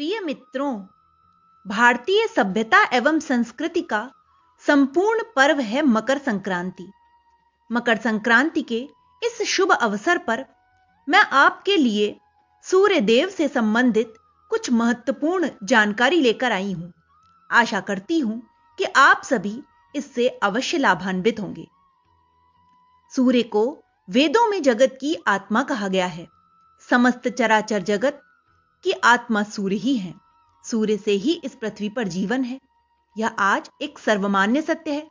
प्रिय मित्रों, भारतीय सभ्यता एवं संस्कृति का संपूर्ण पर्व है मकर संक्रांति। मकर संक्रांति के इस शुभ अवसर पर मैं आपके लिए सूर्य देव से संबंधित कुछ महत्वपूर्ण जानकारी लेकर आई हूँ। आशा करती हूँ कि आप सभी इससे अवश्य लाभान्वित होंगे। सूर्य को वेदों में जगत की आत्मा कहा गया है। समस्त चराचर जगत की आत्मा सूर्य ही है। सूर्य से ही इस पृथ्वी पर जीवन है। यह आज एक सर्वमान्य सत्य है।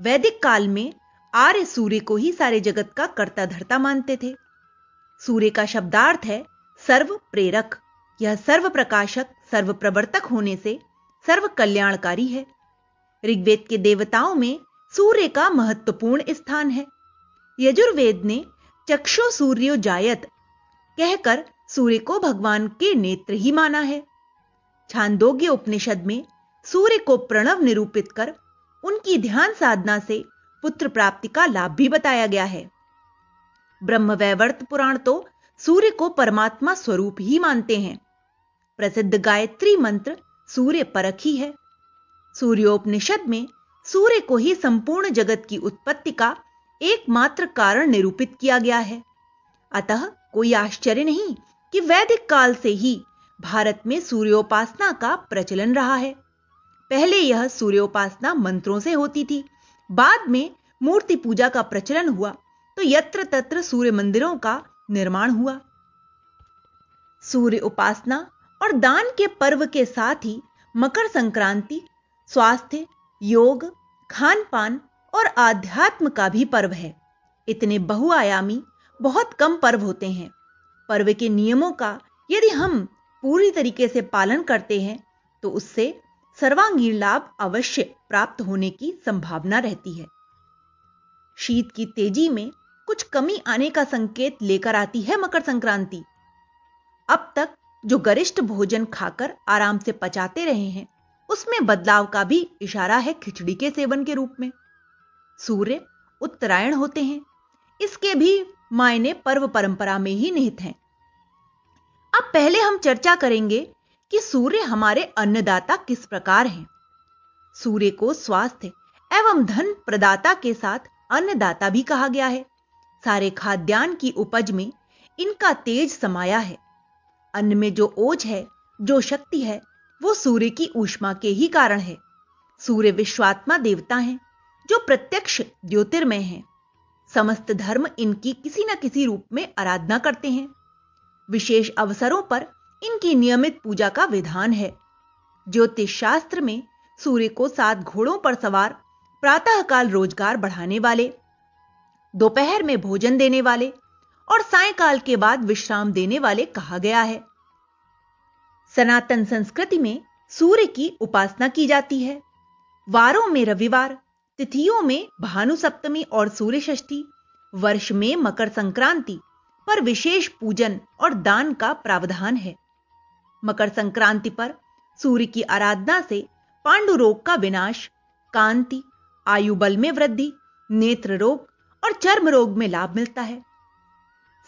वैदिक काल में आर्य सूर्य को ही सारे जगत का कर्ता धर्ता मानते थे। सूर्य का शब्दार्थ है सर्व प्रेरक यह सर्व प्रकाशक सर्व प्रवर्तक होने से सर्व कल्याणकारी है। ऋग्वेद के देवताओं में सूर्य का महत्वपूर्ण स्थान है। यजुर्वेद ने चक्षु सूर्यो जायत कहकर सूर्य को भगवान के नेत्र ही माना है। छांदोग्य उपनिषद में सूर्य को प्रणव निरूपित कर उनकी ध्यान साधना से पुत्र प्राप्ति का लाभ भी बताया गया है। ब्रह्मवैवर्त पुराण तो सूर्य को परमात्मा स्वरूप ही मानते हैं। प्रसिद्ध गायत्री मंत्र सूर्य परख ही है। सूर्योपनिषद में सूर्य को ही संपूर्ण जगत की उत्पत्ति का एकमात्र कारण निरूपित किया गया है। अतः कोई आश्चर्य नहीं कि वैदिक काल से ही भारत में सूर्योपासना का प्रचलन रहा है। पहले यह सूर्योपासना मंत्रों से होती थी, बाद में मूर्ति पूजा का प्रचलन हुआ तो यत्र तत्र सूर्य मंदिरों का निर्माण हुआ। सूर्य उपासना और दान के पर्व के साथ ही मकर संक्रांति, स्वास्थ्य, योग खान पान और आध्यात्म का भी पर्व है। इतने बहुआयामी, बहुत कम पर्व होते हैं। पर्व के नियमों का यदि हम पूरी तरीके से पालन करते हैं तो उससे सर्वांगीण लाभ अवश्य प्राप्त होने की संभावना रहती है। शीत की तेज़ी में कुछ कमी आने का संकेत लेकर आती है मकर संक्रांति। अब तक जो गरिष्ठ भोजन खाकर आराम से पचाते रहे हैं, उसमें बदलाव का भी इशारा है खिचड़ी के सेवन के रूप में। सूर्य उत्तरायण होते हैं, इसके भी मायने पर्व परंपरा में ही निहित हैं। अब पहले हम चर्चा करेंगे कि सूर्य हमारे अन्नदाता किस प्रकार हैं। सूर्य को स्वास्थ्य एवं धन प्रदाता के साथ अन्नदाता भी कहा गया है। सारे खाद्यान्न की उपज में इनका तेज समाया है। अन्न में जो ओज है, जो शक्ति है, वो सूर्य की ऊष्मा के ही कारण है। सूर्य विश्वात्मा देवता हैं, जो प्रत्यक्ष ज्योतिर्मय हैं। समस्त धर्म इनकी किसी न किसी रूप में आराधना करते हैं। विशेष अवसरों पर इनकी नियमित पूजा का विधान है। ज्योतिष शास्त्र में सूर्य को सात घोड़ों पर सवार, प्रातःकाल रोज़गार बढ़ाने वाले, दोपहर में भोजन देने वाले और सायकाल के बाद विश्राम देने वाले कहा गया है। सनातन संस्कृति में सूर्य की उपासना की जाती है। वारों में रविवार, तिथियों में भानु सप्तमी और सूर्य षष्ठी, वर्ष में मकर संक्रांति पर विशेष पूजन और दान का प्रावधान है। मकर संक्रांति पर सूर्य की आराधना से पांडु रोग का विनाश, कांति, आयु बल में वृद्धि, नेत्र रोग और चर्म रोग में लाभ मिलता है।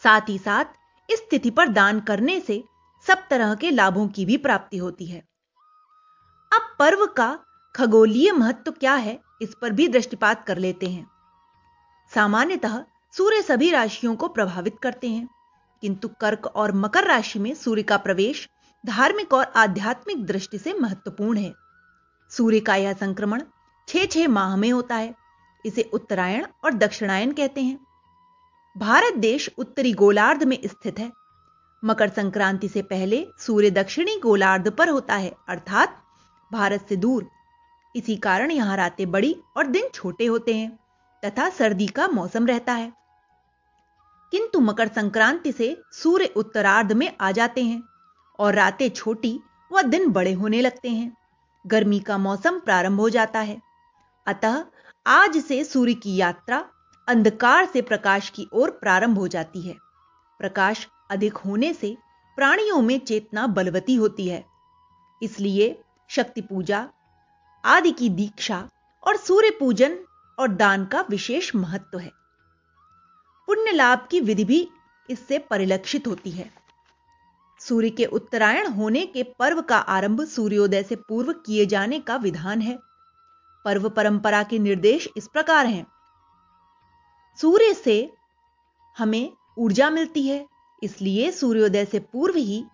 साथ ही साथ इस तिथि पर दान करने से सब तरह के लाभों की भी प्राप्ति होती है। अब पर्व का खगोलीय महत्व क्या है, इस पर भी दृष्टिपात कर लेते हैं। सामान्यतः सूर्य सभी राशियों को प्रभावित करते हैं। किंतु कर्क और मकर राशि में सूर्य का प्रवेश धार्मिक और आध्यात्मिक दृष्टि से महत्वपूर्ण है। सूर्य का यह संक्रमण छह छह माह में होता है। इसे उत्तरायण और दक्षिणायन कहते हैं। भारत देश उत्तरी गोलार्ध में स्थित है। मकर संक्रांति से पहले सूर्य दक्षिणी गोलार्ध पर होता है, अर्थात भारत से दूर। इसी कारण यहाँ रातें बड़ी और दिन छोटे होते हैं, तथा सर्दी का मौसम रहता है। किंतु मकर संक्रांति से सूर्य उत्तरार्ध में आ जाते हैं और रातें छोटी व दिन बड़े होने लगते हैं। गर्मी का मौसम प्रारंभ हो जाता है। अतः आज से सूर्य की यात्रा अंधकार से प्रकाश की ओर प्रारंभ हो जाती है। प्रकाश अधिक होने से प्राणियों में चेतना बलवती होती है। इसलिए शक्ति पूजा, आदि की दीक्षा और सूर्य पूजन और दान का विशेष महत्व है। पुण्य लाभ की विधि भी इससे परिलक्षित होती है। सूर्य के उत्तरायण होने के पर्व का आरंभ सूर्योदय से पूर्व किए जाने का विधान है। पर्व परंपरा के निर्देश इस प्रकार हैं। सूर्य से हमें ऊर्जा मिलती है, इसलिए सूर्योदय से पूर्व ही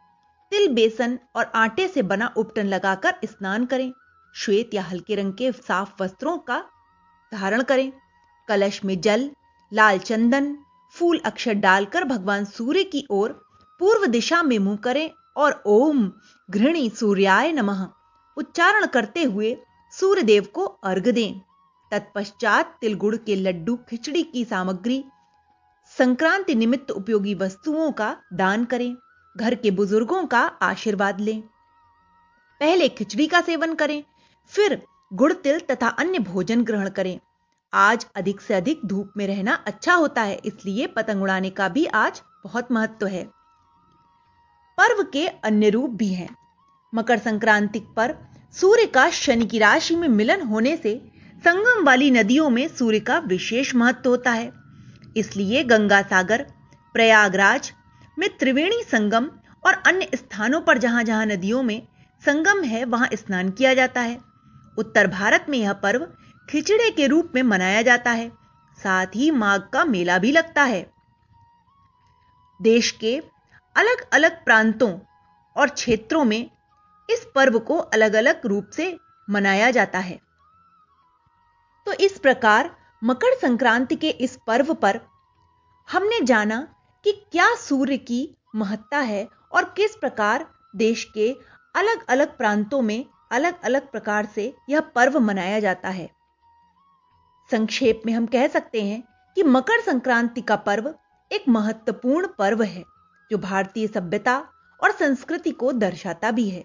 तिल, बेसन और आटे से बना उपटन लगाकर स्नान करें। श्वेत या हल्के रंग के साफ़ वस्त्रों का धारण करें। कलश में जल लाल चंदन, फूल अक्षर डालकर भगवान सूर्य की ओर पूर्व दिशा में मुँह करें और ओम घृणी सूर्याय नमः उच्चारण करते हुए सूर्यदेव को अर्घ दें। तत्पश्चात तिलगुड़ के लड्डू, खिचड़ी की सामग्री, संक्रांति निमित्त उपयोगी वस्तुओं का दान करें, घर के बुज़ुर्गों का आशीर्वाद लें। पहले खिचड़ी का सेवन करें, फिर गुड़, तिल तथा अन्य भोजन ग्रहण करें। आज अधिक से अधिक धूप में रहना अच्छा होता है, इसलिए पतंग उड़ाने का भी आज बहुत महत्व है। पर्व के अन्य रूप भी हैं। मकर संक्रांति पर सूर्य का शनि की राशि में मिलन होने से संगम वाली नदियों में सूर्य का विशेष महत्व होता है। इसलिए गंगा सागर, प्रयागराज में त्रिवेणी संगम और अन्य स्थानों पर जहाँ जहाँ नदियों में संगम है, वहाँ स्नान किया जाता है। उत्तर भारत में यह पर्व खिचड़े के रूप में मनाया जाता है। साथ ही माघ का मेला भी लगता है। देश के अलग अलग प्रांतों और क्षेत्रों में इस पर्व को अलग अलग रूप से मनाया जाता है। तो इस प्रकार मकर संक्रांति के इस पर्व पर हमने जाना कि क्या सूर्य की महत्ता है और किस प्रकार देश के अलग अलग प्रांतों में अलग अलग प्रकार से यह पर्व मनाया जाता है। संक्षेप में हम कह सकते हैं कि मकर संक्रांति का पर्व एक महत्वपूर्ण पर्व है, जो भारतीय सभ्यता और संस्कृति को दर्शाता भी है।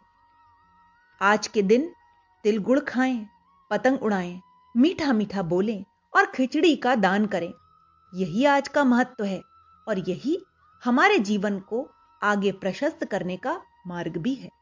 आज के दिन तिल गुड़ खाएँ, पतंग उड़ाएँ मीठा मीठा बोलें और खिचड़ी का दान करें। यही आज का महत्व है और यही हमारे जीवन को आगे प्रशस्त करने का मार्ग भी है।